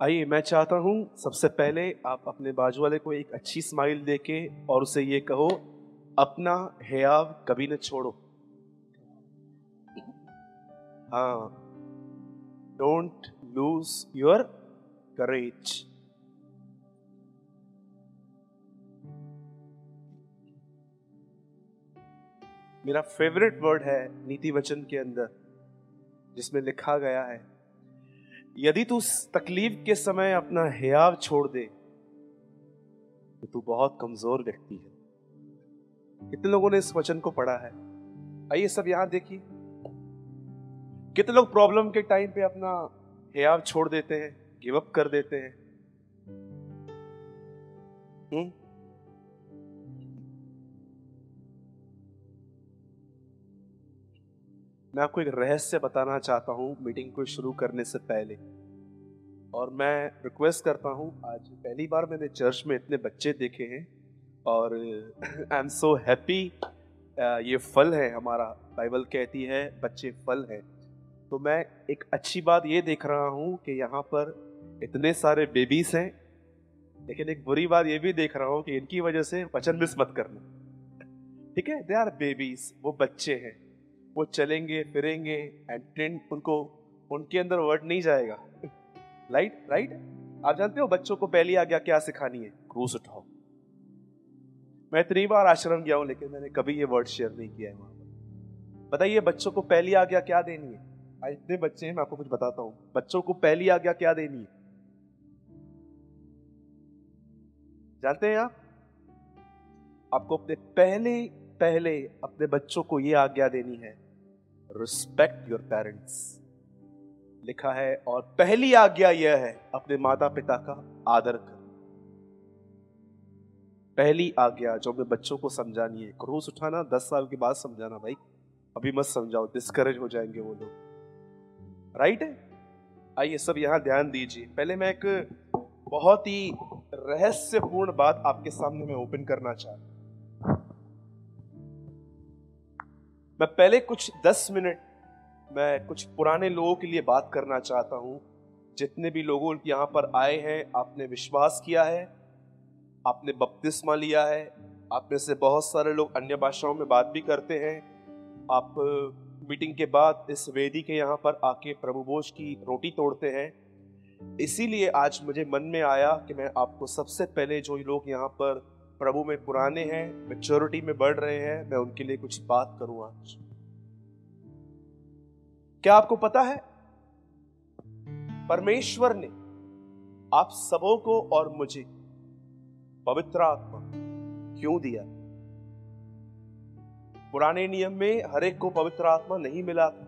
आइए, मैं चाहता हूँ सबसे पहले आप अपने बाजू वाले को एक अच्छी स्माइल देके और उसे ये कहो, अपना हयाव कभी न छोड़ो। हाँ। डोंट लूज योर करेज मेरा फेवरेट वर्ड है नीति वचन के अंदर, जिसमें लिखा गया है यदि तू तकलीफ़ के समय अपना हयाव छोड़ दे तो तू बहुत कमज़ोर व्यक्ति है। कितने लोगों ने इस वचन को पढ़ा है? आइए सब यहाँ देखिए। कितने लोग प्रॉब्लम के टाइम पे अपना हयाव छोड़ देते हैं, गिव अप कर देते हैं? हुँ? मैं आपको एक रहस्य बताना चाहता हूँ मीटिंग को शुरू करने से पहले। और मैं रिक्वेस्ट करता हूँ, आज पहली बार मैंने चर्च में इतने बच्चे देखे हैं और आई एम सो हैप्पी ये फल है हमारा। बाइबल कहती है, बच्चे फल हैं। तो मैं एक अच्छी बात ये देख रहा हूँ कि यहाँ पर इतने सारे बेबीज हैं, लेकिन एक बुरी बात ये भी देख रहा हूँ कि इनकी वजह से वचन मिस मत करना। ठीक है? दे आर बेबीज वो बच्चे हैं। वो चलेंगे, फिरेंगे एंड उनको, उनके अंदर वर्ड नहीं जाएगा। राइट राइट आप जानते हो बच्चों को पहली आज्ञा क्या सिखानी है? क्रूस उठाओ। मैं इतनी बार आश्रम गया हूँ, लेकिन मैंने कभी ये वर्ड शेयर नहीं किया है वहाँ पर। बताइए, बच्चों को पहली आज्ञा क्या देनी है? आज इतने बच्चे हैं, मैं आपको कुछ बताता हूँ। बच्चों को पहली आज्ञा क्या देनी है? जानते हैं आप? आपको अपने पहले पहले अपने बच्चों को यह आज्ञा देनी है रिस्पेक्ट योर पेरेंट्स लिखा है, और पहली आज्ञा यह है, अपने माता पिता का आदर कर। पहली आज्ञा जो अपने बच्चों को समझानी है क्रूस उठाना, दस साल के बाद समझाना, भाई। अभी मत समझाओ डिस्करेज हो जाएँगे वो लोग। राइट है? आइए सब यहाँ ध्यान दीजिए। पहले मैं एक बहुत ही रहस्यपूर्ण बात आपके सामने मैं ओपन करना चाहता मैं पहले कुछ दस मिनट मैं कुछ पुराने लोगों के लिए बात करना चाहता हूँ। जितने भी लोगों यहाँ पर आए हैं, आपने विश्वास किया है, आपने बपतिस्मा लिया है, आप में से बहुत सारे लोग अन्य भाषाओं में बात भी करते हैं। आप मीटिंग के बाद इस वेदी के यहाँ पर आके प्रभु की रोटी तोड़ते हैं। इसीलिए आज मुझे मन में आया कि मैं आपको सबसे पहले जो लोग यहाँ पर प्रभु में पुराने हैं मेच्योरिटी में बढ़ रहे हैं, मैं उनके लिए कुछ बात करूँ आज। क्या आपको पता है? परमेश्वर ने आप सबों को और मुझे पवित्र आत्मा क्यों दिया? पुराने नियम में हर एक को पवित्र आत्मा नहीं मिला था।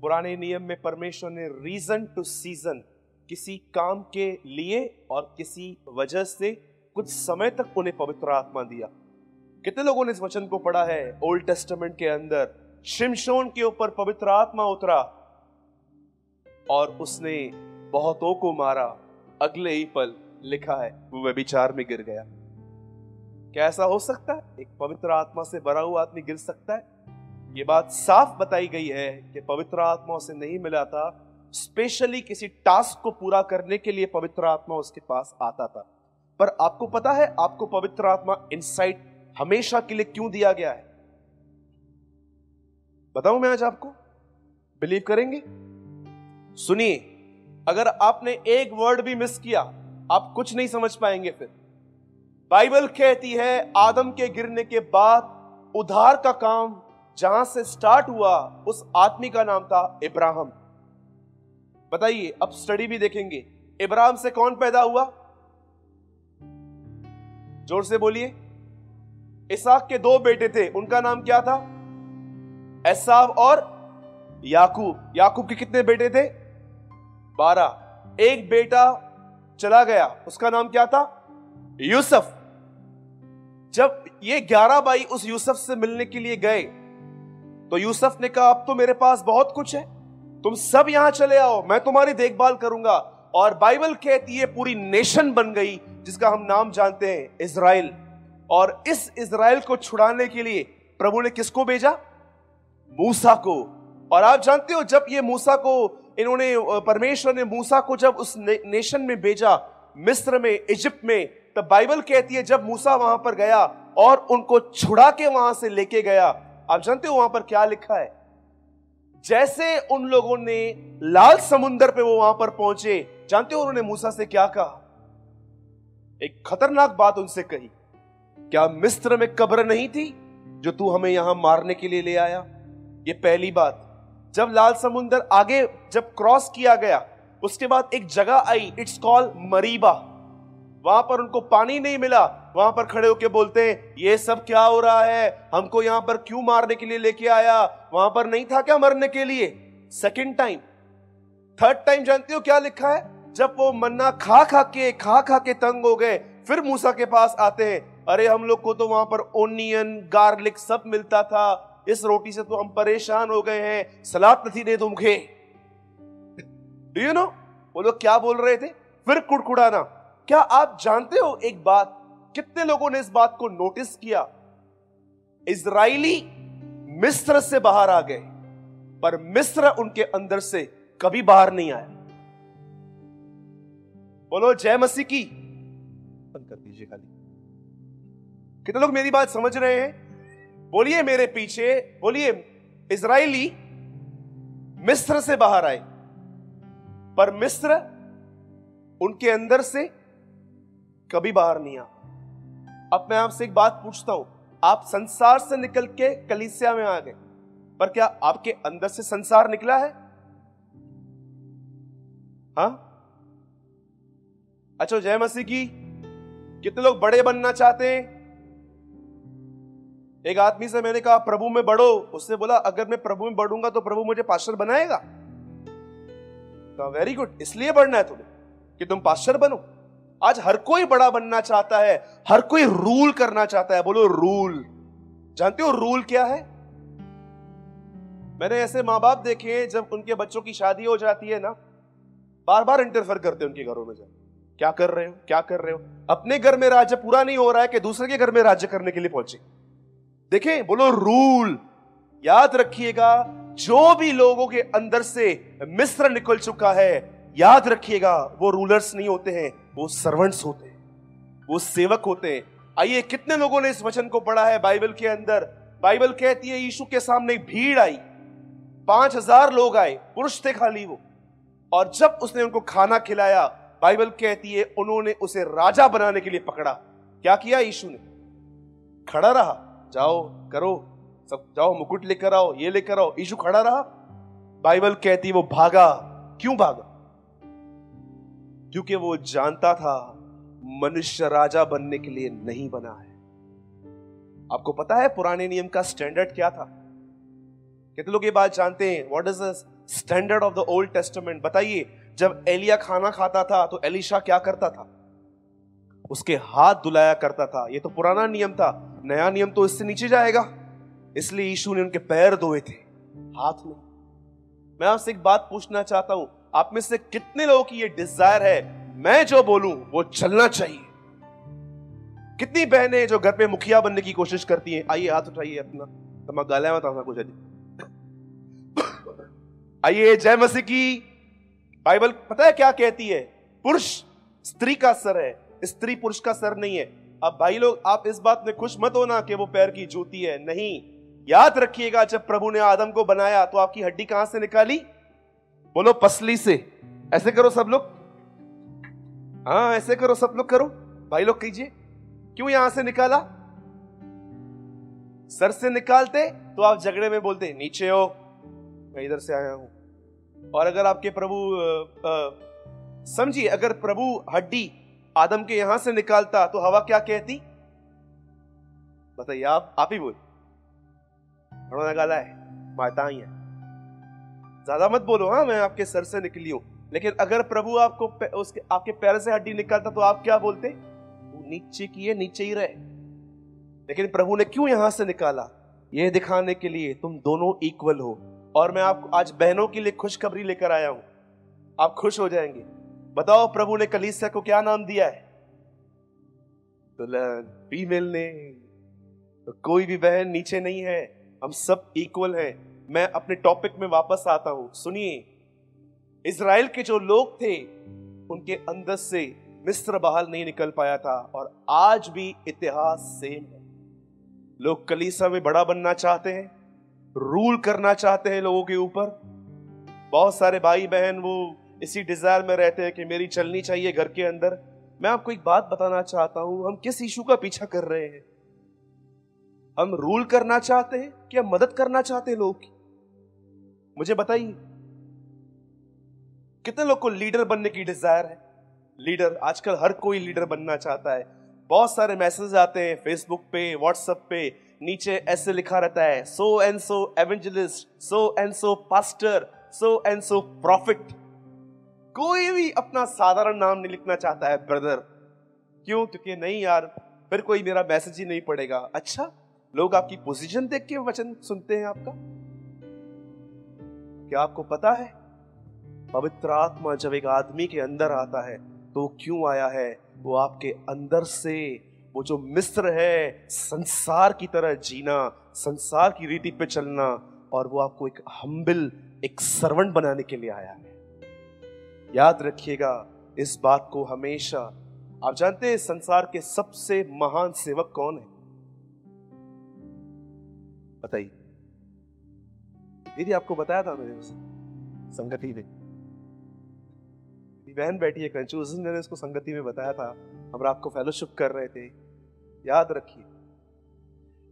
पुराने नियम में परमेश्वर ने रीजन टू सीज़न किसी काम के लिए और किसी वजह से कुछ समय तक उन्हें पवित्र आत्मा दिया। कितने लोगों ने इस वचन को पढ़ा है? ओल्ड टेस्टमेंट के अंदर, शिमशोन के ऊपर पवित्र आत्मा उतरा और उसने बहुतों को मारा। अगले ही पल लिखा है, वो व्यभिचार में गिर गया। क्या ऐसा हो सकता है? एक पवित्र आत्मा से भरा हुआ आदमी गिर सकता है? ये बात साफ़ बताई गई है कि पवित्र आत्मा उसे नहीं मिला था। स्पेशली किसी टास्क को पूरा करने के लिए पवित्र आत्मा उसके पास आता था। पर आपको पता है, आपको पवित्र आत्मा इनसाइट हमेशा के लिए क्यों दिया गया है? बताऊँ मैं आज आपको? बिलीव करेंगे? सुनिए, अगर आपने एक वर्ड भी मिस किया, आप कुछ नहीं समझ पाएँगे फिर। बाइबल कहती है, आदम के गिरने के बाद उधार का काम जहाँ से स्टार्ट हुआ, उस आदमी का नाम था इब्राहिम। बताइए, अब स्टडी भी देखेंगे। इब्राहिम से कौन पैदा हुआ? ज़ोर से बोलिए। इसाक के दो बेटे थे, उनका नाम क्या था? एसाव और याकूब। याकूब के कितने बेटे थे? बारह। एक बेटा चला गया, उसका नाम क्या था? यूसुफ। जब ये ग्यारह भाई उस यूसुफ से मिलने के लिए गए तो यूसुफ ने कहा, अब तो मेरे पास बहुत कुछ है। तुम सब यहाँ चले आओ, मैं तुम्हारी देखभाल करूँगा। और बाइबल कहती है पूरी नेशन बन गई जिसका हम नाम जानते हैं इज़राइल। और इस इज़राइल को छुड़ाने के लिए प्रभु ने किसको भेजा? मूसा को। और आप जानते हो जब ये मूसा को इन्होंने परमेश्वर ने मूसा को जब उस ने, नेशन में भेजा मिस्र में इजिप्ट में तब बाइबल कहती है जब मूसा वहाँ पर गया और उनको छुड़ा के वहाँ से लेके गया। आप जानते हो वहाँ पर क्या लिखा है? जैसे उन लोगों ने लाल समुंदर पे वो वहाँ पर पहुँचे, जानते हो उन्होंने मूसा से क्या कहा? एक खतरनाक बात उनसे कही। क्या मिस्र में कब्र नहीं थी जो तू हमें यहाँ मारने के लिए ले आया? ये पहली बात। जब लाल समुंदर आगे जब क्रॉस किया गया, उसके बाद एक जगह आई इट्स कॉल मरीबा। वहाँ पर उनको पानी नहीं मिला वहाँ पर खड़े होके बोलते हैं, ये सब क्या हो रहा है? हमको यहाँ पर क्यों मारने के लिए लेके आया? वहाँ पर नहीं था क्या मरने के लिए? सेकेंड टाइम थर्ड टाइम जानते हो क्या लिखा है? जब वो मन्ना खा खा के, खा खा के तंग हो गए, फिर मूसा के पास आते हैं। अरे, हम लोग को तो वहाँ पर ओनियन गार्लिक सब मिलता था। इस रोटी से तो हम परेशान हो गए हैं। सलाद नहीं दे तुमखे यू नो वो लोग क्या बोल रहे थे? फिर कुड़कुड़ाना। क्या आप जानते हो एक बात? कितने लोगों ने इस बात को नोटिस किया? इसराइली मिस्र से बाहर आ गए, पर मिस्र उनके अंदर से कभी बाहर नहीं आया। बोलो, जय मसीह की। बंद कर दीजिए खाली। कितने लोग मेरी बात समझ रहे हैं? बोलिए मेरे पीछे, बोलिए इसराइली मिस्र से बाहर आए, पर मिस्र उनके अंदर से कभी बाहर नहीं आ अब मैं आपसे एक बात पूछता हूँ। आप संसार से निकल के कलिसिया में आ गए, पर क्या आपके अंदर से संसार निकला है? हा? अच्छा जय मसीह की, कितने लोग बड़े बनना चाहते हैं? एक आदमी से मैंने कहा, प्रभु में बढ़ो। उसने बोला, अगर मैं प्रभु में बढ़ूँगा तो प्रभु मुझे पास्टर बनाएगा। तो वेरी गुड, इसलिए बढ़ना है तुम्हें कि तुम पास्टर बनो। आज हर कोई बड़ा बनना चाहता है, हर कोई रूल करना चाहता है। बोलो रूल जानते हो रूल क्या है? मैंने ऐसे माँ बाप देखे हैं, जब उनके बच्चों की शादी हो जाती है ना बार बार इंटरफेयर करते हैं उनके घरों में जाए क्या कर रहे हो? क्या कर रहे हो? अपने घर में राज्य पूरा नहीं हो रहा है कि दूसरे के घर में राज्य करने के लिए पहुँचे। देखें, बोलो रूल याद रखिएगा, जो भी लोगों के अंदर से मिस्र निकल चुका है, याद रखिएगा, वो रूलर्स नहीं होते हैं। वो सर्वेंट्स होते हैं, वो सेवक होते हैं। आइए, कितने लोगों ने इस वचन को पढ़ा है बाइबल के अंदर? बाइबल कहती है, यीशु के सामने भीड़ आई। पाँच हज़ार लोग आए, पुरुष थे खाली वो। और जब उसने उनको खाना खिलाया, बाइबल कहती है, उन्होंने उसे राजा बनाने के लिए पकड़ा। क्या किया यीशु ने? खड़ा रहा। जाओ, करो, सब जाओ, मुकुट लेकर आओ, ये लेकर आओ। यीशु खड़ा रहा। बाइबल कहती है, वो भागा। क्यों भागा? क्योंकि वो जानता था मनुष्य राजा बनने के लिए नहीं बना है। आपको पता है पुराने नियम का स्टैंडर्ड क्या था? कितने लोग ये बात जानते हैं? What is the standard of the Old Testament बताइए, जब एलिया खाना खाता था तो एलिशा क्या करता था? उसके हाथ धुलाया करता था। ये तो पुराना नियम था। नया नियम तो इससे नीचे जाएगा। इसलिए यीशु ने उनके पैर धोए थे, हाथ में। मैं आपसे एक बात पूछना चाहता हूँ। आप में से कितने लोगों की ये डिज़ायर है? मैं जो बोलूँ, वो चलना चाहिए। कितनी बहनें जो घर पे मुखिया बनने की कोशिश करती हैं? आइए, हाथ उठाइए अपना। तो मैं गाला कुछ आइए, जय मसीह की। बाइबल पता है क्या कहती है? पुरुष स्त्री का सर है, स्त्री पुरुष का सर नहीं है। अब भाई लोग, आप इस बात में खुश मत होना कि वो पैर की जूती है। नहीं, याद रखिएगा, जब प्रभु ने आदम को बनाया तो आपकी हड्डी कहाँ से निकाली? बोलो पसली से। ऐसे करो सब लोग। हाँ ऐसे करो, सब लोग करो। भाई लोग कीजिए। क्यों यहाँ से निकाला? सर से निकालते तो आप झगड़े में बोलते, नीचे हो मैं इधर से आया हूँ। और अगर आपके प्रभु समझिए अगर प्रभु हड्डी आदम के यहाँ से निकालता तो हवा क्या कहती? बताइए आप आप ही बोल। गाला है ही है। ज़्यादा मत बोलो हाँ मैं आपके सर से निकली हूँ। लेकिन अगर प्रभु आपको उसके, आपके पैर से हड्डी निकालता तो आप क्या बोलते? नीचे की है, नीचे ही रहे। लेकिन प्रभु ने क्यों यहाँ से निकाला? यह दिखाने के लिए तुम दोनों इक्वल हो। और मैं आपको, आज बहनों के लिए खुशखबरी लेकर आया हूँ। आप खुश हो जाएँगे। बताओ, प्रभु ने कलीसिया को क्या नाम दिया है? दुल्हन फीमेल ने। तो कोई भी बहन नीचे नहीं है। हम सब इक्वल हैं। मैं अपने टॉपिक में वापस आता हूँ। सुनिए। इसराइल के जो लोग थे, उनके अंदर से मिस्र बाहर नहीं निकल पाया था और आज भी इतिहास सेम है। लोग कलीसा में बड़ा बनना चाहते हैं रूल करना चाहते हैं लोगों के ऊपर। बहुत सारे भाई बहन वो इसी डिज़ायर में रहते हैं कि मेरी चलनी चाहिए घर के अंदर। मैं आपको एक बात बताना चाहता हूँ, हम किस इशू का पीछा कर रहे हैं? हम रूल करना चाहते हैं कि हम मदद करना चाहते हैं लोग की? मुझे बताइए, कितने लोग को लीडर बनने की डिज़ायर है? लीडर, आजकल हर कोई लीडर बनना चाहता है। बहुत सारे मैसेज आते हैं फेसबुक पे व्हाट्सएप पे, नीचे ऐसे लिखा रहता है so and so evangelist so and so pastor so and so prophet कोई भी अपना साधारण नाम नहीं लिखना चाहता है ब्रदर क्यों? क्योंकि नहीं यार, फिर कोई मेरा मैसेज ही नहीं पड़ेगा अच्छा लोग आपकी पोजीशन देख के वचन सुनते हैं आपका? क्या आपको पता है? पवित्र आत्मा जब एक आदमी के अंदर आता है तो क्यों आया है? वो आपके अंदर से, वो जो मिस्र है, संसार की तरह जीना, संसार की रीति पे चलना, और वो आपको एक हम्बिल एक सर्वेंट बनाने के लिए आया है। याद रखिएगा, इस बात को हमेशा, आप जानते हैं संसार के सबसे महान सेवक कौन है? बताइए। दीदी आपको बताया था मैंने संगति में बहन बैठी है कंचूस मैंने इसको संगति में बताया था। हम रात को फेलोशिप कर रहे थे। याद रखिए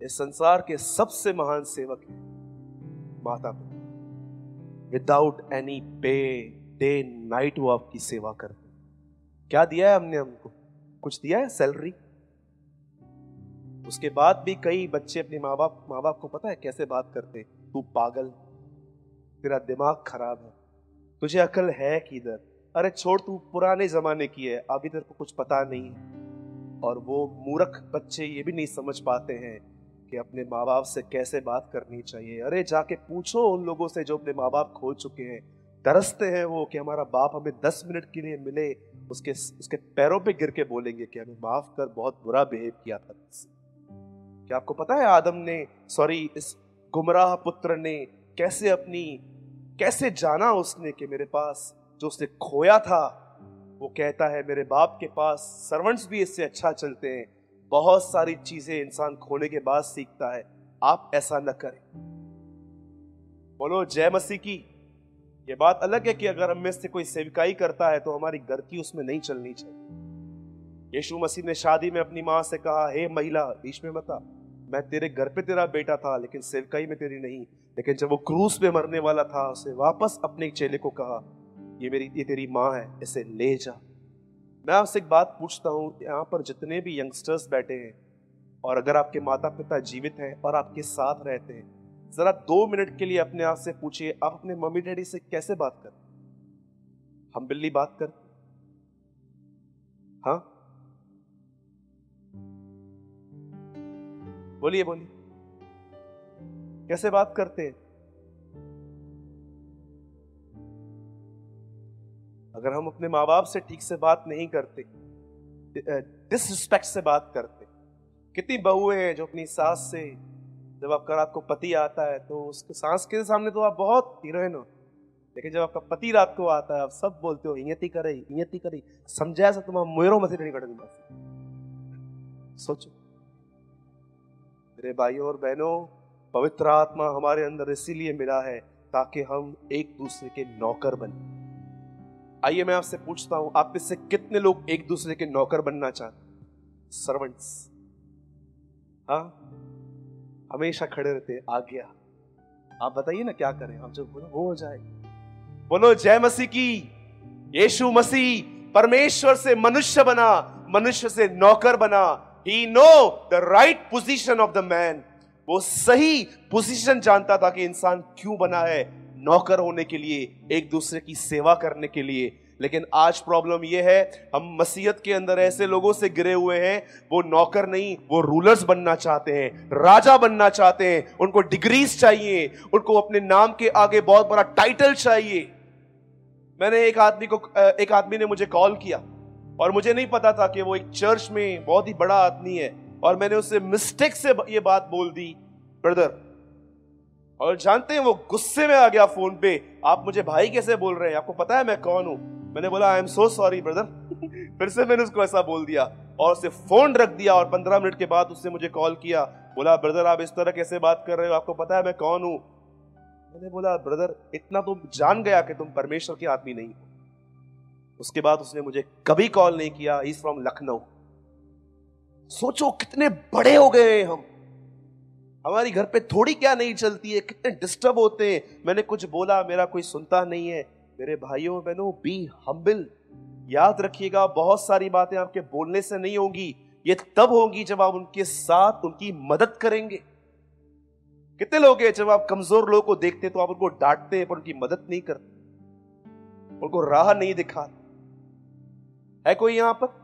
इस संसार के सबसे महान सेवक है माता पिता। Without any pay day night वो आपकी सेवा करते क्या दिया है हमने हमको? कुछ दिया है? सैलरी उसके बाद भी कई बच्चे अपने माँ बाप माँ बाप को पता है कैसे बात करते तू पागल? तेरा दिमाग खराब है। तुझे अकल है किधर? अरे छोड़, तू पुराने जमाने की है, अभी तेरे को कुछ पता नहीं है। और वो मूर्ख बच्चे ये भी नहीं समझ पाते हैं कि अपने माँ बाप से कैसे बात करनी चाहिए। अरे जाके पूछो उन लोगों से जो अपने माँ बाप खो चुके हैं। तरसते हैं वो कि हमारा बाप हमें दस मिनट के लिए मिले, उसके उसके पैरों पे गिर के बोलेंगे कि हमें माफ़ कर, बहुत बुरा बिहेव किया था क्या आपको पता है आदम ने सॉरी इस गुमराह पुत्र ने कैसे अपनी कैसे जाना उसने कि मेरे पास, जो उसने खोया था? वो कहता है, मेरे बाप के पास सर्वेंट्स भी इससे अच्छा चलते हैं। बहुत सारी चीज़ें इंसान खोने के बाद सीखता है। आप ऐसा न करें। बोलो, जय मसीह की। ये बात अलग है कि अगर हम में से कोई सेविकाई करता है तो हमारी गलती उसमें नहीं चलनी चाहिए। यीशु मसीह ने शादी में अपनी माँ से कहा, हे महिला, बीच में मता मैं तेरे घर पे तेरा बेटा था, लेकिन सेवकाई में तेरी नहीं। लेकिन जब वो क्रूस पे मरने वाला था, उसे वापस अपने चेले को कहा, ये मेरी, ये तेरी माँ है, इसे ले जा। मैं आपसे एक बात पूछता हूँ, यहाँ पर जितने भी यंगस्टर्स बैठे हैं, और अगर आपके माता पिता जीवित हैं और आपके साथ रहते हैं, जरा दो मिनट के लिए अपने आप से पूछिए, आप अपने मम्मी डैडी से कैसे बात कर? हम बिल्ली बात कर? हाँ? बोलिए बोलिए। कैसे बात करते अगर हम अपने माँ बाप से ठीक से बात नहीं करते डिसरिस्पेक्ट से बात करते, कितनी बहुएँ हैं जो अपनी सास से, जब आपका रात को पति आता है तो उसके सांस के सामने तो आप बहुत हीरोइन हो, लेकिन जब आपका पति रात को आता है, आप सब बोलते हो इयती करे इयती करे। समझाया सा तुम मुरो मथे नहीं कटे सोचो। मेरे भाइयों और बहनों पवित्र आत्मा हमारे अंदर इसीलिए मिला है ताकि हम एक दूसरे के नौकर बने। आइए मैं आपसे पूछता हूँ, आप इससे कितने लोग एक दूसरे के नौकर बनना चाहते सर्वेंट्स हाँ? हमेशा खड़े रहते आ। गया आप बताइए ना क्या करें आप जो बोलो, वो हो जाए। बोलो, जय मसीह की, यीशु मसीह, परमेश्वर से मनुष्य बना, मनुष्य से नौकर बना। He know the right position of the man वो सही पोजीशन जानता था कि इंसान क्यों बना है नौकर होने के लिए, एक दूसरे की सेवा करने के लिए। लेकिन आज प्रॉब्लम यह है, हम मसीहत के अंदर ऐसे लोगों से गिरे हुए हैं, वो नौकर नहीं, वो रूलर्स बनना चाहते हैं, राजा बनना चाहते हैं। उनको डिग्रीज चाहिए, उनको अपने नाम के आगे बहुत बड़ा टाइटल चाहिए। मैंने एक आदमी को, एक आदमी ने मुझे कॉल किया, और मुझे नहीं पता था कि वो एक चर्च में बहुत ही बड़ा आदमी है। और मैंने उससे मिस्टेक से ये बात बोल दी ब्रदर और जानते हैं वो गुस्से में आ गया फ़ोन पे, आप मुझे भाई कैसे बोल रहे हैं? आपको पता है मैं कौन हूँ? मैंने बोला I am so sorry brother फिर से मैंने उसको ऐसा बोल दिया और उसे फ़ोन रख दिया और पंद्रह मिनट के बाद उसने मुझे कॉल किया। बोला ब्रदर आप इस तरह कैसे बात कर रहे हो? आपको पता है मैं कौन हूँ? मैंने बोला ब्रदर इतना तुम जान गया कि तुम परमेश्वर के आदमी नहीं हो. उसके बाद उसने मुझे कभी कॉल नहीं किया। इज़ फ्रॉम लखनऊ सोचो कितने बड़े हो गए हम। हमारी घर पे थोड़ी क्या नहीं चलती है, कितने डिस्टर्ब होते हैं। मैंने कुछ बोला, मेरा कोई सुनता नहीं है। मेरे भाइयों, बहनों बी हम्बिल याद रखिएगा, बहुत सारी बातें आपके बोलने से नहीं होंगी। ये तब होंगी जब आप उनके साथ उनकी मदद करेंगे। कितने लोग हैं, जब आप कमज़ोर लोगों को देखते तो आप उनको डांटते हैं, पर उनकी मदद नहीं करते। उनको राह नहीं दिखा है कोई यहाँ पर?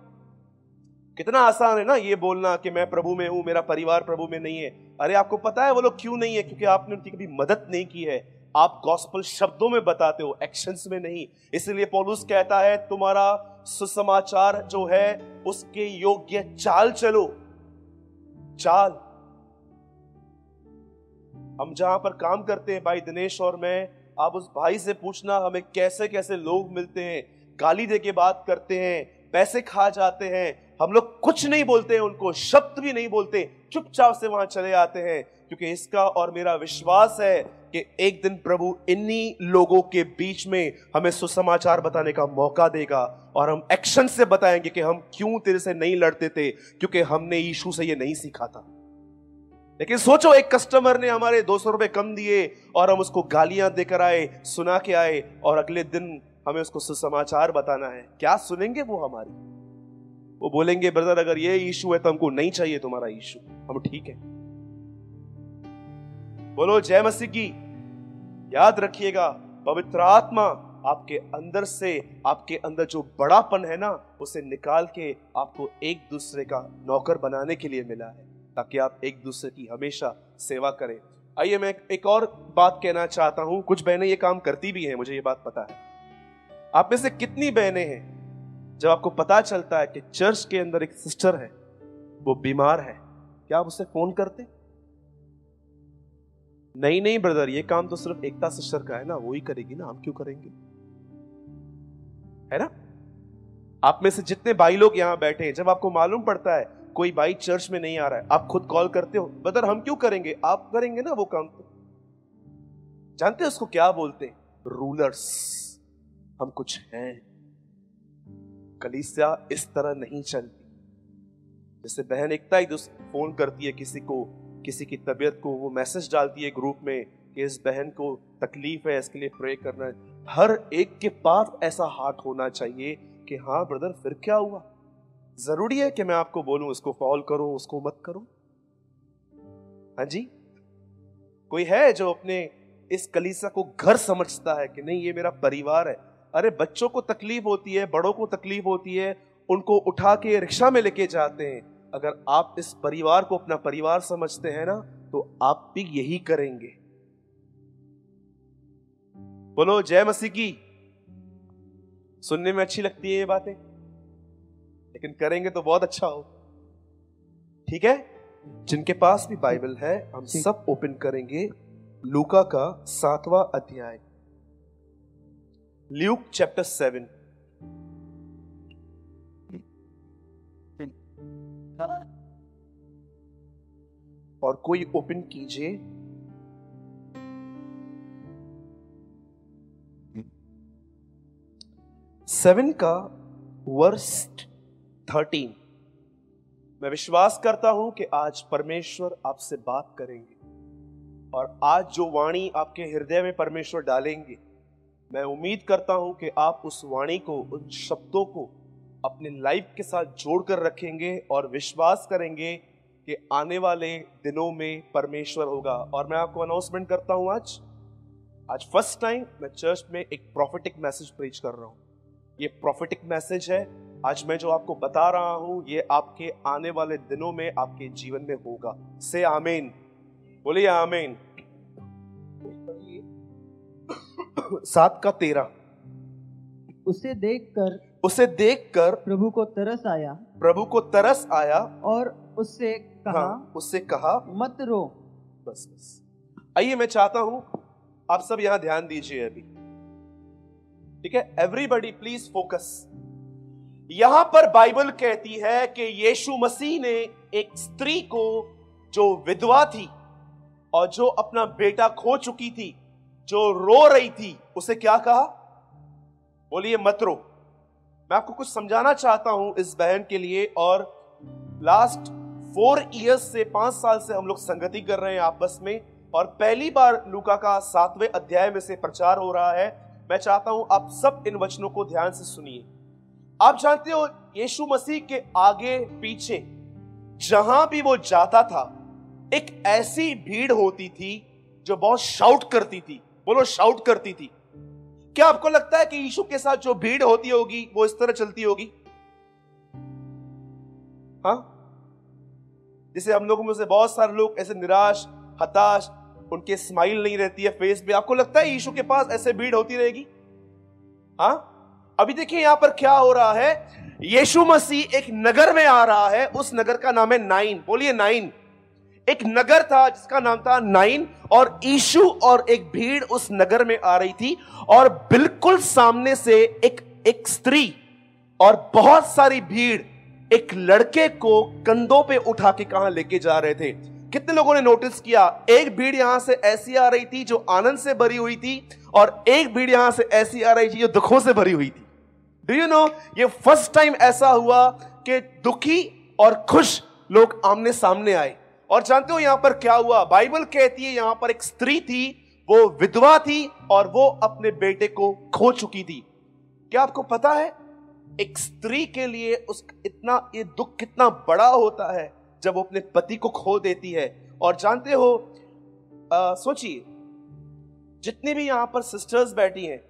कितना आसान है ना ये बोलना कि मैं प्रभु में हूँ, मेरा परिवार प्रभु में नहीं है। अरे, आपको पता है वो लोग क्यों नहीं है? क्योंकि आपने उनकी कभी मदद नहीं की है। आप गॉस्पल शब्दों में बताते हो एक्शंस में नहीं। इसलिए पौलुस कहता है, तुम्हारा सुसमाचार जो है, उसके योग्य चाल चलो। चाल। हम जहाँ पर काम करते हैं भाई दिनेश और मैं, आप उस भाई से पूछना, हमें कैसे कैसे लोग मिलते हैं? गाली दे के बात करते हैं, पैसे खा जाते हैं हम लोग कुछ नहीं बोलते हैं उनको शब्द भी नहीं बोलते, चुपचाप से वहाँ चले आते हैं, क्योंकि इसका और मेरा विश्वास है कि एक दिन प्रभु इन्हीं लोगों के बीच में हमें सुसमाचार बताने का मौका देगा और हम एक्शन से बताएँगे कि हम क्यों तेरे से नहीं लड़ते थे, क्योंकि हमने यीशु से ये नहीं सीखा था। लेकिन सोचो, एक कस्टमर ने हमारे दो सौ रुपए कम दिए और हम उसको गालियाँ देकर आए, सुना के आए और अगले दिन हमें उसको सुसमाचार बताना है। क्या सुनेंगे वो हमारी? वो बोलेंगे ब्रदर अगर ये इशू है तो हमको नहीं चाहिए तुम्हारा इशू हम ठीक है। बोलो, जय मसीह की। याद रखिएगा, पवित्र आत्मा आपके अंदर से, आपके अंदर जो बड़ापन है ना, उसे निकाल के आपको एक दूसरे का नौकर बनाने के लिए मिला है, ताकि आप एक दूसरे की हमेशा सेवा करें। आइए, मैं एक और बात कहना चाहता हूँ। कुछ बहनें ये काम करती भी हैं, मुझे ये बात पता है। आप में से कितनी बहनें हैं? जब आपको पता चलता है कि चर्च के अंदर एक सिस्टर है, वो बीमार है, क्या आप उसे फ़ोन करते? नहीं नहीं, ब्रदर, ये काम तो सिर्फ़ एकता सिस्टर का है ना, वो ही करेगी ना, हम क्यों करेंगे? है ना? आप में से जितने भाई लोग यहाँ बैठे हैं, जब आपको मालूम पड़ता है कोई भाई चर्च में नहीं आ रहा है, आप खुद कॉल करते हो, ब्रदर, हम क्यों करेंगे? आप करेंगे ना वो काम तो। जानते हैं उसको क्या बोलते हैं? रूलर्स, हम कुछ हैं। कलीसिया इस तरह नहीं चलती। जैसे बहन एकता ही फ़ोन करती है किसी को, किसी की तबीयत को, वो मैसेज डालती है ग्रुप में कि इस बहन को तकलीफ़ है, इसके लिए प्रे करना है। हर एक के पास ऐसा हार्ट होना चाहिए कि हाँ ब्रदर, फिर क्या हुआ? ज़रूरी है कि मैं आपको बोलूँ उसको कॉल करो, उसको मत करो। हाँ जी? कोई है जो अपने इस कलीसा को घर समझता है कि नहीं, ये मेरा परिवार है। अरे बच्चों को तकलीफ़ होती है बड़ों को तकलीफ़ होती है उनको उठा के रिक्शा में लेके जाते हैं। अगर आप इस परिवार को अपना परिवार समझते हैं ना तो आप भी यही करेंगे। बोलो जय मसीह की। सुनने में अच्छी लगती है ये बातें? लेकिन करेंगे तो बहुत अच्छा हो। ठीक है? जिनके पास भी बाइबल है हम सब ओपन करेंगे। लूका का सातवां अध्याय। ल्यूक चैप्टर सेवन और कोई ओपन कीजिए। सेवन का वर्स थर्टीन मैं विश्वास करता हूँ कि आज परमेश्वर आपसे बात करेंगे। और आज जो वाणी आपके हृदय में परमेश्वर डालेंगे मैं उम्मीद करता हूँ कि आप उस वाणी को, उन शब्दों को अपने लाइफ के साथ जोड़कर रखेंगे और विश्वास करेंगे कि आने वाले दिनों में परमेश्वर होगा। और मैं आपको अनाउंसमेंट करता हूँ आज। आज फ़र्स्ट टाइम मैं चर्च में एक प्रॉफिटिक मैसेज प्रीच कर रहा हूँ। ये प्रॉफिटिक मैसेज है। आज मैं जो आपको बता रहा हूँ, ये आपके आने वाले दिनों में आपके जीवन में होगा। से आमीन बोलिए आमीन सात का तेरह। उसे देखकर उसे देखकर प्रभु को तरस आया। प्रभु को तरस आया। और उससे कहा हाँ, उससे कहा मत रो। बस बस। आइए मैं चाहता हूँ आप सब यहाँ ध्यान दीजिए अभी। ठीक है? एवरीबडी प्लीज़ फोकस यहाँ पर बाइबल कहती है कि यीशु मसीह ने एक स्त्री को जो विधवा थी और जो अपना बेटा खो चुकी थी जो रो रही थी, उसे क्या कहा? बोलिए, मत रो। मैं आपको कुछ समझाना चाहता हूँ इस बहन के लिए, और लास्ट फोर इयर्स से पाँच साल से हम लोग संगति कर रहे हैं आपस में, और पहली बार लुका का सातवें अध्याय में से प्रचार हो रहा है। मैं चाहता हूँ आप सब इन वचनों को ध्यान से सुनिए। आप जानते हो, यीशु मसीह के आगे पीछे, जहाँ भी वो जाता था, एक ऐसी भीड़ होती थी, जो बहुत शाउट करती थी। बोलो शाउट करती थी। क्या आपको लगता है कि यीशु के साथ जो भीड़ होती होगी, वो इस तरह चलती होगी? हाँ? जैसे हम लोगों में से बहुत सारे लोग ऐसे निराश, हताश, उनके स्माइल नहीं रहती है फेस पे। आपको लगता है यीशु के पास ऐसे भीड़ होती रहेगी? हाँ? अभी देखिए यहाँ पर क्या हो रहा है। यीशु मसीह एक नगर में आ रहा है, उस नगर का नाम है नाइन। बोलिए नाइन। एक नगर था जिसका नाम था नाइन, और ईशु और एक भीड़ उस नगर में आ रही थी, और बिल्कुल सामने से एक एक स्त्री और बहुत सारी भीड़ एक लड़के को कंधों पे उठा के कहा लेके जा रहे थे। कितने लोगों ने नोटिस किया? एक भीड़ यहाँ से ऐसी आ रही थी जो आनंद से भरी हुई थी, और एक भीड़ यहाँ से ऐसी आ रही थी जो दुखों से भरी हुई थी। डू यू नो ये फ़र्स्ट टाइम ऐसा हुआ कि दुखी और खुश लोग आमने सामने आए। और जानते हो यहाँ पर क्या हुआ? बाइबल कहती है यहाँ पर एक स्त्री थी, वो विधवा थी और वो अपने बेटे को खो चुकी थी। क्या आपको पता है? एक स्त्री के लिए उस इतना, ये दुख कितना बड़ा होता है जब वो अपने पति को खो देती है। और जानते हो सोचिए, जितनी भी यहाँ पर सिस्टर्स बैठी हैं,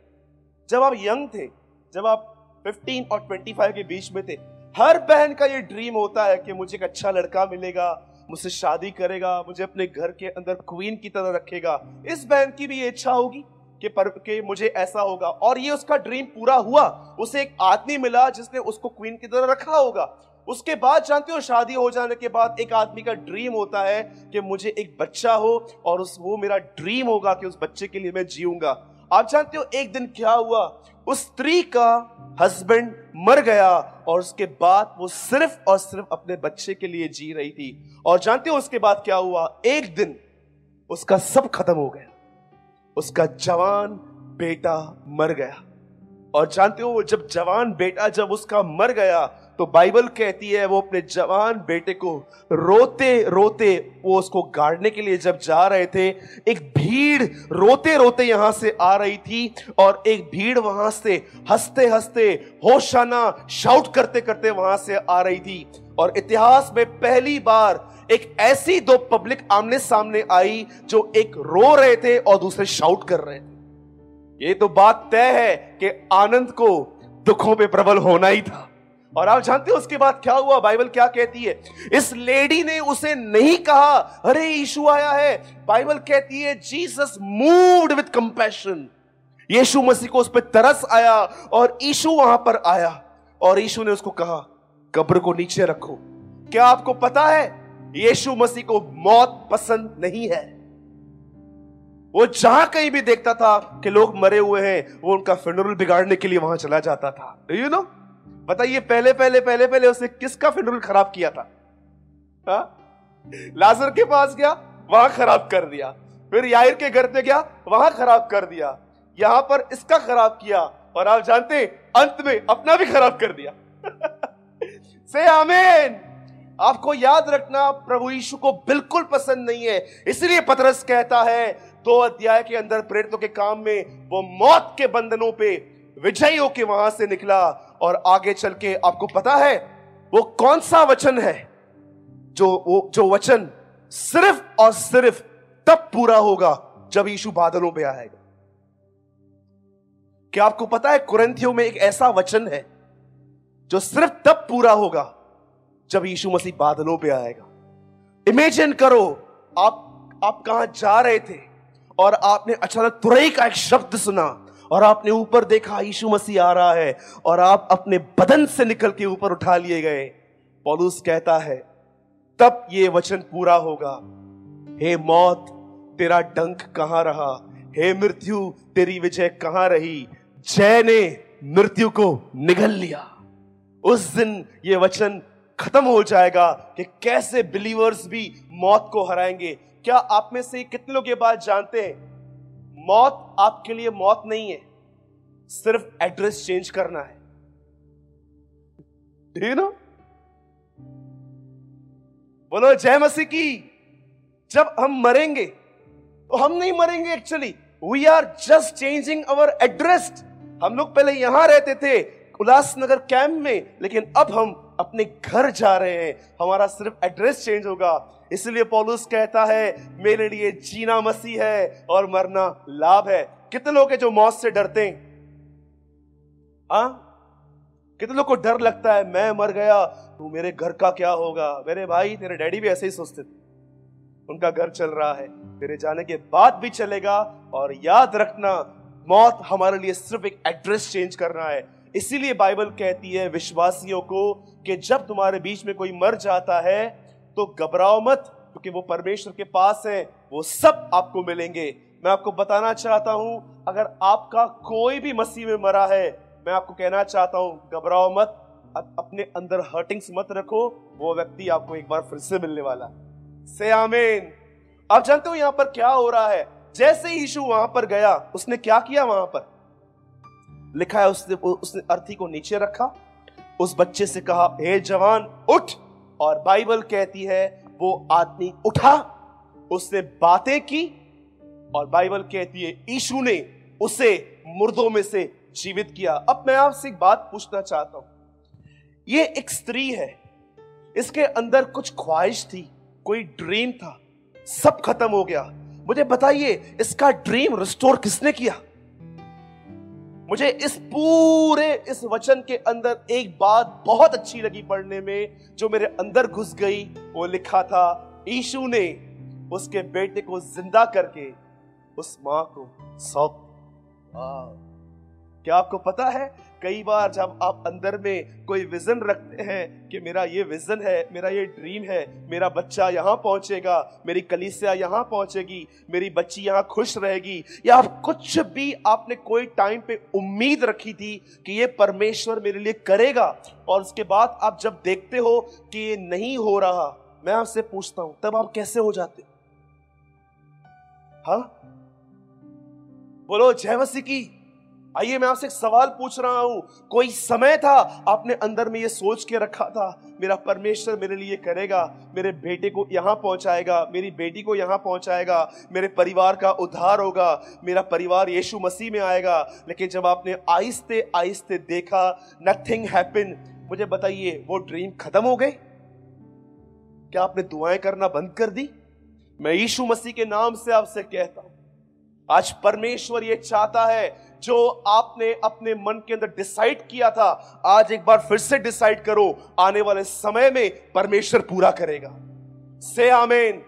जब आप यंग थे, जब आप 15 और 25 के बीच में थे, हर बहन का ये ड्रीम होता है कि मुझे एक अच्छा लड़का मिलेगा मुझसे शादी करेगा, मुझे अपने घर के अंदर क्वीन की तरह रखेगा। इस बहन की भी इच्छा होगी कि पर, के मुझे ऐसा होगा। और ये उसका ड्रीम पूरा हुआ, उसे एक आदमी मिला जिसने उसको क्वीन की तरह रखा होगा। उसके बाद जानते हो, शादी हो जाने के बाद एक आदमी का ड्रीम होता है कि मुझे एक बच्चा हो और उस, वो मेरा ड्रीम होगा कि उस बच्चे के लिए मैं जीऊँगा। आप जानते हो, एक दिन क्या हुआ? उस स्त्री का हस्बैंड मर गया और उसके बाद वो सिर्फ़ और सिर्फ़ अपने बच्चे के लिए जी रही थी। और जानते हो उसके बाद क्या हुआ? एक दिन उसका सब खत्म हो गया। उसका जवान बेटा मर गया। और जानते हो वो जब जवान बेटा जब उसका मर गया तो बाइबल कहती है वो अपने जवान बेटे को रोते रोते वो उसको गाड़ने के लिए जब जा रहे थे, एक भीड़ रोते रोते यहाँ से आ रही थी और एक भीड़ वहाँ से हँसते हँसते होशाना शाउट करते करते वहाँ से आ रही थी। और इतिहास में पहली बार एक ऐसी दो पब्लिक आमने सामने आई जो एक रो रहे थे और दूसरे शाउट कर रहे थे। ये तो बात तय है कि आनंद को दुखों पे प्रबल होना ही था। और आप जानते हो उसके बाद क्या हुआ? बाइबल क्या कहती है? इस लेडी ने उसे नहीं कहा, अरे, यीशु आया है। बाइबल कहती है, जीसस मूव्ड विद कंपैशन। यीशु मसीह को उस पर तरस आया और यीशु वहाँ पर आया और यीशु ने उसको कहा, कब्र को नीचे रखो। क्या आपको पता है? यीशु मसीह को मौत पसंद नहीं है। वो जहाँ कहीं भी देखता था कि लोग मरे हुए हैं, वो उनका फिनरल बिगाड़ने के लिए वहाँ चला जाता था। You you know know? बताइए, पहले पहले पहले पहले उसने किसका फिनरल खराब किया था? हा? लाजर के पास गया, वहाँ खराब कर दिया। फिर याहिर के घर पे गया, वहाँ खराब कर दिया। यहाँ पर इसका खराब किया, और आप जानते अंत में अपना भी खराब कर दिया। से आमेन। आपको याद रखना, प्रभु यीशु को बिल्कुल पसंद नहीं है, इसलिए पतरस कहता है, दो अध्याय के अंदर प्रेरितों के काम में वो मौत के बंधनों पे विजयी होके वहाँ से निकला और आगे चल के आपको पता है वो कौन सा वचन है जो वो, जो वचन सिर्फ़ और सिर्फ़ तब पूरा होगा जब यीशु बादलों पे आएगा। क्या आपको पता है कुरंथियों में एक ऐसा वचन है जो सिर्फ़ तब पूरा होगा जब यीशु मसीह बादलों पे आएगा? इमेजिन करो, आप आप कहाँ जा रहे थे और आपने अचानक तुरई का एक शब्द सुना। और आपने ऊपर देखा, यीशु मसीह आ रहा है और आप अपने बदन से निकल के ऊपर उठा लिए गए। पौलुस कहता है, तब ये वचन पूरा होगा। हे मौत, तेरा डंक कहाँ रहा? हे मृत्यु, तेरी विजय कहाँ रही? जय ने मृत्यु को निगल लिया। उस दिन ये वचन खत्म हो जाएगा कि कैसे बिलीवर्स भी मौत को हराएँगे। क्या आप में से कितने लोग ये बात जानते हैं? मौत आपके लिए मौत नहीं है, सिर्फ़ एड्रेस चेंज करना है। know? बोलो, जय मसीह की। जब हम मरेंगे तो हम नहीं मरेंगे actually we are just changing our address हम लोग पहले यहाँ रहते थे, उल्लासनगर कैंप में, लेकिन अब हम अपने घर जा रहे हैं। हमारा सिर्फ़ एड्रेस चेंज होगा। इसलिए पॉलुस कहता है, मेरे लिए जीना मसीह है और मरना लाभ है। कितने लोग जो मौत से डरते हैं? हाँ? कितने लोग को डर लगता है, मैं मर गया तो मेरे घर का क्या होगा? मेरे भाई, तेरे डैडी भी ऐसे ही सोचते थे। उनका घर चल रहा है, तेरे जाने के बाद भी चलेगा और याद रखना, मौत हमारे लिए सिर्फ़ एक एड्रेस चेंज करना है। इसीलिए बाइबल कहती है विश्वासियों को कि जब तुम्हारे बीच में कोई मर जाता है तो घबराओ मत क्योंकि वो परमेश्वर के पास है, वो सब आपको मिलेंगे। मैं आपको बताना चाहता हूँ, अगर आपका कोई भी मसीह में मरा है, मैं आपको कहना चाहता हूँ, घबराओ मत अपने अंदर हर्टिंग्स मत रखो, वो व्यक्ति आपको एक बार फिर से मिलने वाला से आमीन आप जानते हो यहाँ पर क्या हो रहा है? जैसे ही यीशु वहाँ पर गया, उसने क्या किया वहाँ पर? लिखा है उसने उसने अर्थी को नीचे रखा, उस बच्चे से कहा, हे जवान, उठ! और बाइबल कहती है, वो आदमी उठा, उसने बातें की और बाइबल कहती है ईशु ने उसे मुर्दों में से जीवित किया। अब मैं आपसे एक बात पूछना चाहता हूँ। ये एक स्त्री है, इसके अंदर कुछ ख्वाहिश थी, कोई ड्रीम था, सब खत्म हो गया। मुझे बताइए, इसका ड्रीम रिस्टोर किसने किया? मुझे इस पूरे, इस वचन के अंदर एक बात बहुत अच्छी लगी पढ़ने में, जो मेरे अंदर घुस गई। वो लिखा था ईशु ने उसके बेटे को ज़िंदा करके उस माँ को सौंप क्या आपको पता है कई बार जब आप अंदर में कोई विजन रखते हैं कि मेरा ये विजन है, मेरा ये ड्रीम है, मेरा बच्चा यहाँ पहुंचेगा, मेरी कलीसिया यहाँ पहुंचेगी, मेरी बच्ची यहाँ खुश रहेगी, या आप कुछ भी आपने कोई टाइम पे उम्मीद रखी थी कि ये परमेश्वर मेरे लिए करेगा, और उसके बाद आप जब देखते हो कि ये नहीं हो रहा, मैं आपसे पूछता हूँ, तब आप कैसे हो जाते? हाँ? बोलो, जय मसीह की। आइए मैं आपसे एक सवाल पूछ रहा हूँ। कोई समय था आपने अंदर में ये सोच के रखा था? मेरा परमेश्वर मेरे लिए करेगा, मेरे बेटे को यहाँ पहुंचाएगा, मेरी बेटी को यहाँ पहुंचाएगा, मेरे परिवार का उद्धार होगा, मेरा परिवार यीशु मसीह में आएगा। लेकिन जब आपने आहिस्ते आहिस्ते देखा नथिंग हैपन मुझे बताइए, वो ड्रीम खत्म हो गए क्या आपने दुआएँ करना बंद कर दी? मैं यीशु मसीह के नाम से आपसे कहता हूँ, आज परमेश्वर ये चाहता है जो आपने अपने मन के अंदर डिसाइड किया था, आज एक बार फिर से डिसाइड करो, आने वाले समय में परमेश्वर पूरा करेगा। से आमेन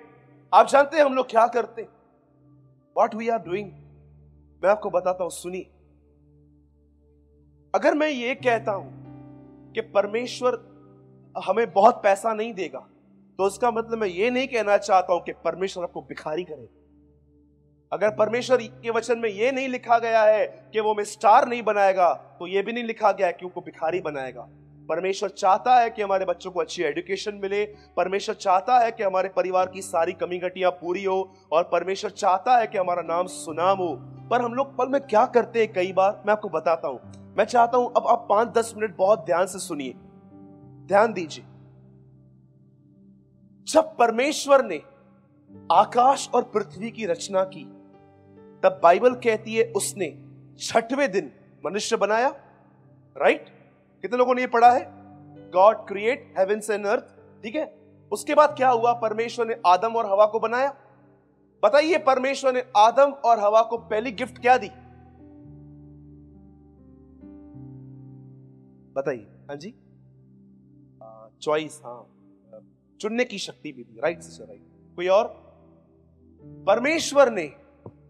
आप जानते हैं हम लोग क्या करते वॉट वी आर डूइंग मैं आपको बताता हूँ सुनी अगर मैं ये कहता हूँ कि परमेश्वर हमें बहुत पैसा नहीं देगा तो इसका मतलब मैं ये नहीं कहना चाहता हूँ कि परमेश्वर आपको भिखारी करेगा। अगर परमेश्वर के वचन में यह नहीं लिखा गया है कि वो हमें स्टार नहीं बनाएगा तो यह भी नहीं लिखा गया कि उनको भिखारी बनाएगा। परमेश्वर चाहता है कि हमारे बच्चों को अच्छी एजुकेशन मिले, परमेश्वर चाहता है कि हमारे परिवार की सारी कमी घटियाँ पूरी हो, और परमेश्वर चाहता है कि हमारा नाम सुनाम हो। पर हम लोग पल में क्या करते हैं? कई बार मैं आपको बताता हूँ। मैं चाहता हूँ अब आप पाँच दस मिनट बहुत ध्यान से सुनिए। ध्यान दीजिए। जब परमेश्वर ने आकाश और पृथ्वी की रचना की तब बाइबल कहती है, उसने छठवें दिन मनुष्य बनाया। राइट कितने लोगों ने ये पढ़ा है? God create heavens and earth ठीक है? उसके बाद क्या हुआ? परमेश्वर ने आदम और हवा को बनाया। बताइए, परमेश्वर ने आदम और हवा को पहली गिफ्ट क्या दी? बताइए। हाँ जी? चॉइस हाँ। चुनने की शक्ति भी दी। राइट से राइट कोई और? परमेश्वर ने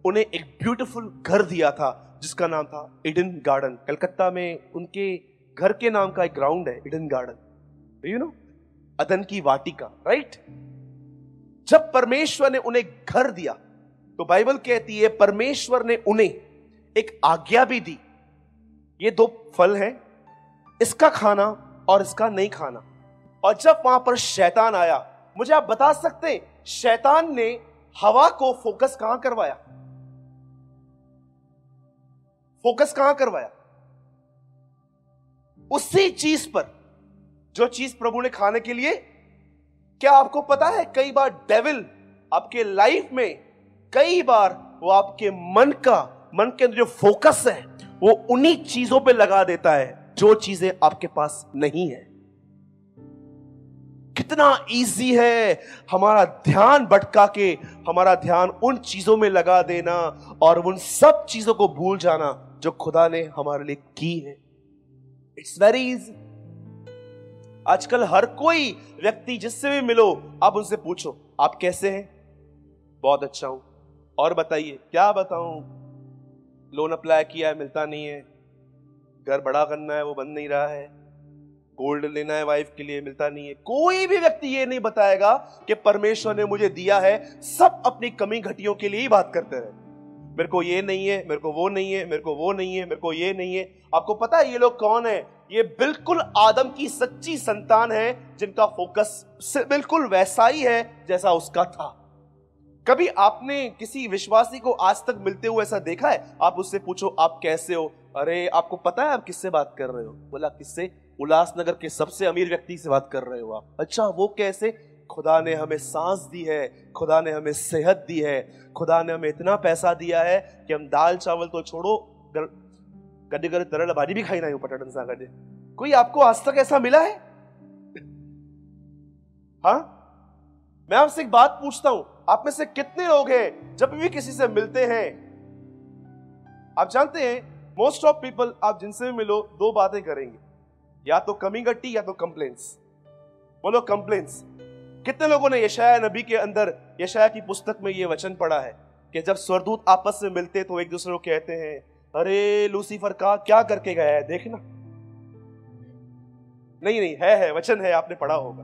उन्हें एक ब्यूटीफुल घर दिया था, जिसका नाम था इडन गार्डन कलकत्ता में उनके घर के नाम का एक ग्राउंड है इडन गार्डन यू नो अदन की वाटिका राइट जब परमेश्वर ने उन्हें घर दिया तो बाइबल कहती है, परमेश्वर ने उन्हें एक आज्ञा भी दी। ये दो फल हैं, इसका खाना और इसका नहीं खाना। और जब वहाँ पर शैतान आया, मुझे आप बता सकते हैं, शैतान ने हवा को फोकस कहाँ करवाया? फोकस कहाँ करवाया? उसी चीज़ पर, जो चीज़ प्रभु ने खाने के लिए, क्या आपको पता है, कई बार डेविल आपके लाइफ में, कई बार वो आपके मन का, मन के अंदर जो फोकस है, वो उन्हीं चीज़ों पे लगा देता है, जो चीज़ें आपके पास नहीं है। कितना इजी है हमारा ध्यान भटका के, हमारा ध्यान उन चीज़ों में लगा देना और उन सब चीज़ों को भूल जाना। जो खुदा ने हमारे लिए की है। इट्स वेरी इजी आजकल हर कोई व्यक्ति जिससे भी मिलो, आप उनसे पूछो, आप कैसे हैं? बहुत अच्छा हूँ। और बताइए, क्या बताऊँ? लोन अप्लाई किया है, मिलता नहीं है। घर बड़ा करना है, वो बन नहीं रहा है। गोल्ड लेना है वाइफ के लिए मिलता नहीं है। कोई भी व्यक्ति ये नहीं बताएगा कि परमेश्वर ने मुझे दिया है, सब अपनी कमी घटियों के लिए ही बात करते रहे। मेरे को ये नहीं है, मेरे को वो नहीं है, मेरे को वो नहीं है, मेरे को ये नहीं है। आपको पता है ये लोग कौन है? ये बिल्कुल आदम की सच्ची संतान है, जिनका फोकस बिल्कुल वैसा ही है जैसा उसका था। कभी आपने किसी विश्वासी को आज तक मिलते हुए ऐसा देखा है? आप उससे पूछो, आप कैसे हो? अरे, आपको पता है आप किससे बात कर रहे हो? बोला, किससे? उल्लासनगर के सबसे अमीर व्यक्ति से बात कर रहे हो आप। अच्छा वो कैसे? खुदा ने हमें सांस दी है, खुदा ने हमें सेहत दी है, खुदा ने हमें इतना पैसा दिया है कि हम दाल चावल तो छोड़ो कभी कभी तरल भाजी भी खाई ना पटाटन सा कदे कोई आपको आज तक ऐसा मिला है? हाँ? मैं आपसे एक बात पूछता हूँ, आप में से कितने लोग हैं जब भी किसी से मिलते हैं? आप जानते हैं मोस्ट ऑफ़ पीपल आप जिनसे भी मिलो, दो बातें करेंगे। या तो कमी गट्टी या तो कंप्लेंट्स बोलो कंप्लेंट्स कितने लोगों ने यशाया नबी के अंदर यशाया की पुस्तक में ये वचन पढ़ा है कि जब स्वरदूत आपस में मिलते तो एक दूसरे को कहते हैं, अरे, लूसीफर का क्या करके गया है? देखना। नहीं नहीं, है है, वचन है, आपने पढ़ा होगा।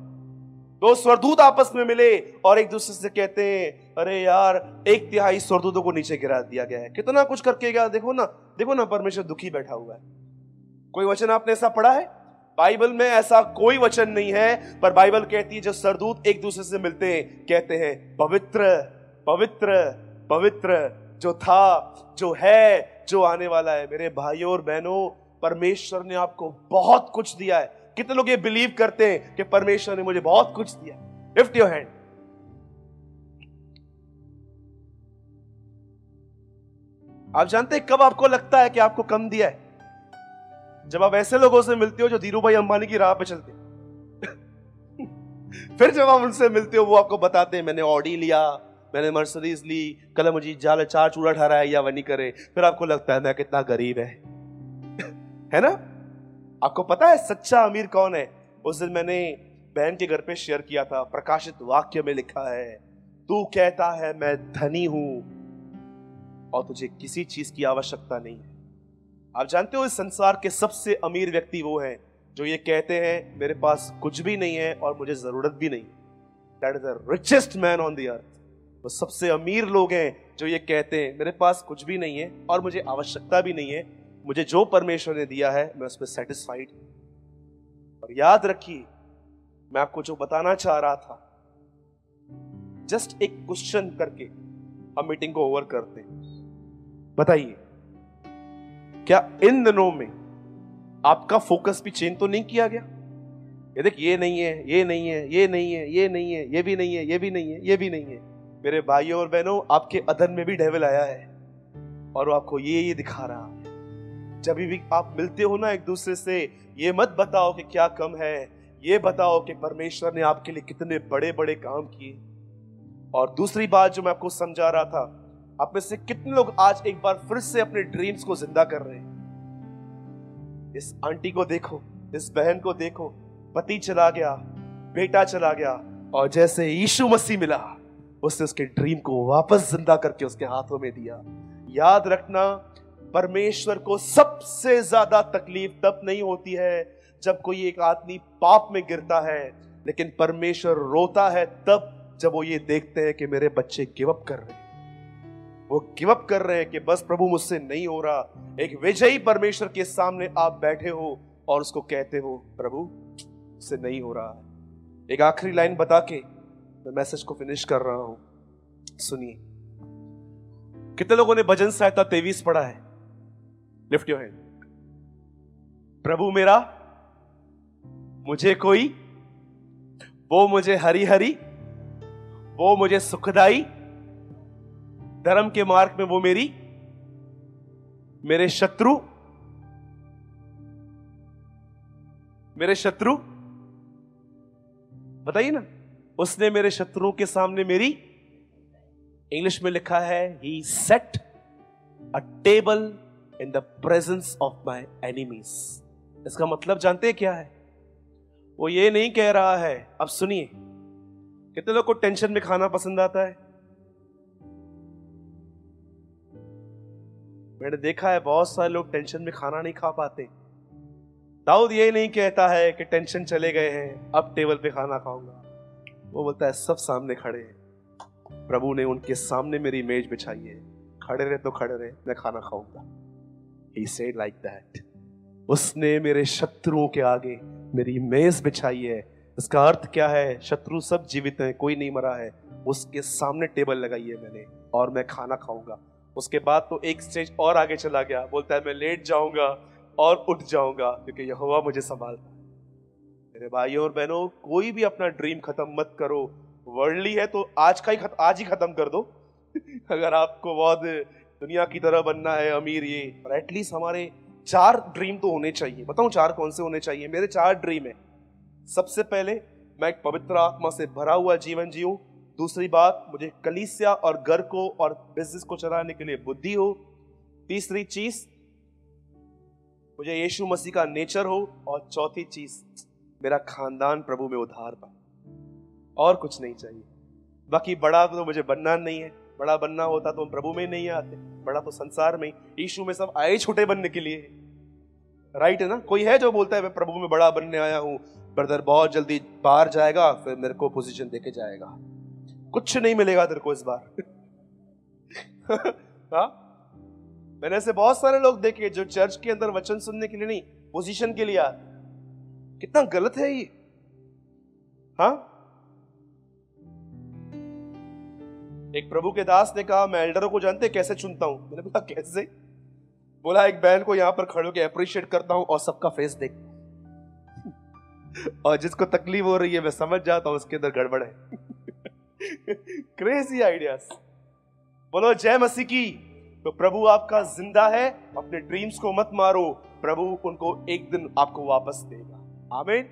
दो स्वरदूत आपस में मिले और एक दूसरे से कहते हैं, अरे यार, एक तिहाई स्वरदूतों को नीचे गिरा दिया गया है। कितना कुछ करके गया, देखो ना देखो ना, परमेश्वर दुखी बैठा हुआ है। कोई वचन आपने ऐसा पढ़ा है? बाइबल में ऐसा कोई वचन नहीं है, पर बाइबल कहती है, जो सरदूत एक दूसरे से मिलते हैं, कहते हैं, पवित्र पवित्र पवित्र, जो था, जो है, जो आने वाला है। मेरे भाइयों और बहनों, परमेश्वर ने आपको बहुत कुछ दिया है। कितने लोग ये बिलीव करते हैं कि परमेश्वर ने मुझे बहुत कुछ दिया लिफ्ट योर हैंड आप जानते हैं कब आपको लगता है कि आपको कम दिया है? जब आप ऐसे लोगों से मिलते हो जो धीरू भाई अंबानी की राह पे चलते फिर जब आप उनसे मिलते हो, वो आपको बताते हैं, मैंने ऑडी लिया, मैंने मर्सडीज ली कल मुझे जाल, चार चूड़ा ठहरा है या वनी करे। फिर आपको लगता है, मैं कितना गरीब है। है ना? आपको पता है सच्चा अमीर कौन है? उस दिन मैंने बहन के घर पे शेयर किया था, प्रकाशित वाक्य में लिखा है, तू कहता है, मैं धनी हूँ और तुझे किसी चीज़ की आवश्यकता नहीं है। आप जानते हो इस संसार के सबसे अमीर व्यक्ति वो हैं जो ये कहते हैं, मेरे पास कुछ भी नहीं है और मुझे ज़रूरत भी नहीं। That is the richest man on the earth वो सबसे अमीर लोग हैं जो ये कहते हैं, मेरे पास कुछ भी नहीं है और मुझे आवश्यकता भी नहीं है। मुझे जो परमेश्वर ने दिया है, मैं उस पर सेटिस्फाइड और याद रखिए, मैं आपको जो बताना चाह रहा था जस्ट एक क्वेश्चन करके हम मीटिंग को ओवर करते बताइए क्या इन दिनों में आपका फोकस भी चेंज तो नहीं किया गया? ये देख, ये नहीं है, ये नहीं है, ये नहीं है, ये नहीं है, ये भी नहीं है, ये भी नहीं है, ये भी नहीं है। मेरे भाइयों और बहनों, आपके अदन में भी डेविल आया है। और वो आपको ये ये दिखा रहा है। जब भी आप मिलते हो ना एक दूसरे से, ये मत बताओ कि क्या कम है। ये बताओ कि परमेश्वर ने आपके लिए कितने बड़े बड़े काम किए। और दूसरी बात जो मैं आपको समझा रहा था आप में से कितने लोग आज एक बार फिर से अपने ड्रीम्स को ज़िंदा कर रहे हैं? इस आंटी को देखो, इस बहन को देखो, पति चला गया, बेटा चला गया, और जैसे यीशु मसीह मिला, उसने उसके ड्रीम को वापस ज़िंदा करके उसके हाथों में दिया। याद रखना, परमेश्वर को सबसे ज़्यादा तकलीफ़ तब नहीं होती है जब कोई एक आदमी पाप में गिरता है, लेकिन परमेश्वर रोता है तब जब वो ये देखते हैं कि मेरे बच्चे गिव अप कर रहे हैं। वो गिव अप कर रहे हैं कि बस प्रभु मुझसे नहीं हो रहा। एक विजयी परमेश्वर के सामने आप बैठे हो और उसको कहते हो, प्रभु, मुझसे नहीं हो रहा एक आखिरी लाइन बता के मैं मैसेज को फिनिश कर रहा हूँ। सुनिए। कितने लोगों ने भजन सहायता तेवीस पढ़ा है? लिफ्ट योर हैंड प्रभु मेरा, मुझे कोई, वो मुझे हरी हरी वो मुझे सुखदाई धर्म के मार्ग में वो मेरी, मेरे शत्रु मेरे शत्रु, बताइए ना, उसने मेरे शत्रुओं के सामने मेरी, इंग्लिश में लिखा है he set a table in the presence of my enemies इसका मतलब जानते क्या है? वो ये नहीं कह रहा है, अब सुनिए, कितने लोग को टेंशन में खाना पसंद आता है? मैंने देखा है, बहुत सारे लोग टेंशन में खाना नहीं खा पाते। दाऊद ये नहीं कहता है कि टेंशन चले गए हैं, अब टेबल पे खाना खाऊँगा। वो बोलता है, सब सामने खड़े हैं। प्रभु ने उनके सामने मेरी मेज बिछाई है। खड़े रहे तो खड़े रहे, मैं खाना खाऊँगा। ही सेड लाइक दैट उसने मेरे शत्रुओं के आगे मेरी मेज बिछाई है। इसका अर्थ क्या है? शत्रु सब जीवित हैं, कोई नहीं मरा है। उसके सामने टेबल लगाई है मैंने, और मैं खाना खाऊँगा। उसके बाद तो एक स्टेज और आगे चला गया। बोलता है मैं लेट जाऊँगा और उठ जाऊँगा क्योंकि यहोवा मुझे संभालता मेरे भाइयों और बहनों कोई भी अपना ड्रीम खत्म मत करो। वर्ल्डली है तो आज का ही खत, आज ही खत्म कर दो। अगर आपको बहुत दुनिया की तरह बनना है अमीर ये पर एटलीस्ट हमारे चार ड्रीम तो होने चाहिए। बताऊँ चार कौन से होने चाहिए? मेरे चार ड्रीम है। सबसे पहले मैं एक पवित्र आत्मा से भरा हुआ जीवन जीऊं। दूसरी बात, मुझे कलीसिया और घर को और बिज़नेस को चलाने के लिए बुद्धि हो। तीसरी चीज़, मुझे यीशु मसीह का नेचर हो। और चौथी चीज़, मेरा खानदान प्रभु में उधार पाए और कुछ नहीं चाहिए। बाकी बड़ा तो मुझे बनना नहीं है। बड़ा बनना होता तो हम प्रभु में नहीं आते। बड़ा तो संसार में यीशु में सब आए छोटे बनने के लिए। राइट है ना? कोई है जो बोलता है, मैं प्रभु में बड़ा बनने आया हूँ। ब्रदर बहुत जल्दी बाहर जाएगा, फिर मेरे को पोजीशन देके जाएगा। कुछ नहीं मिलेगा तेरे को इस बार। हाँ? मैंने ऐसे बहुत सारे लोग देखे जो चर्च के अंदर वचन सुनने के लिए नहीं पोजीशन के लिए आते कितना गलत है ये? हाँ? एक प्रभु के दास ने कहा, मैं एल्डरों को जानते कैसे चुनता हूँ? मैंने बोला, कैसे? बोला, एक बहन को यहाँ पर खड़े होकर अप्रिशिएट करता हूँ और सबका फेस देख और जिसको तकलीफ़ हो रही है, मैं समझ जाता हूँ, उसके अंदर गड़बड़ है। क्रेजी आइडियाज़ बोलो, जय मसीह की। तो प्रभु आपका ज़िंदा है, अपने ड्रीम्स को मत मारो। प्रभु उनको एक दिन आपको वापस देगा। Amen.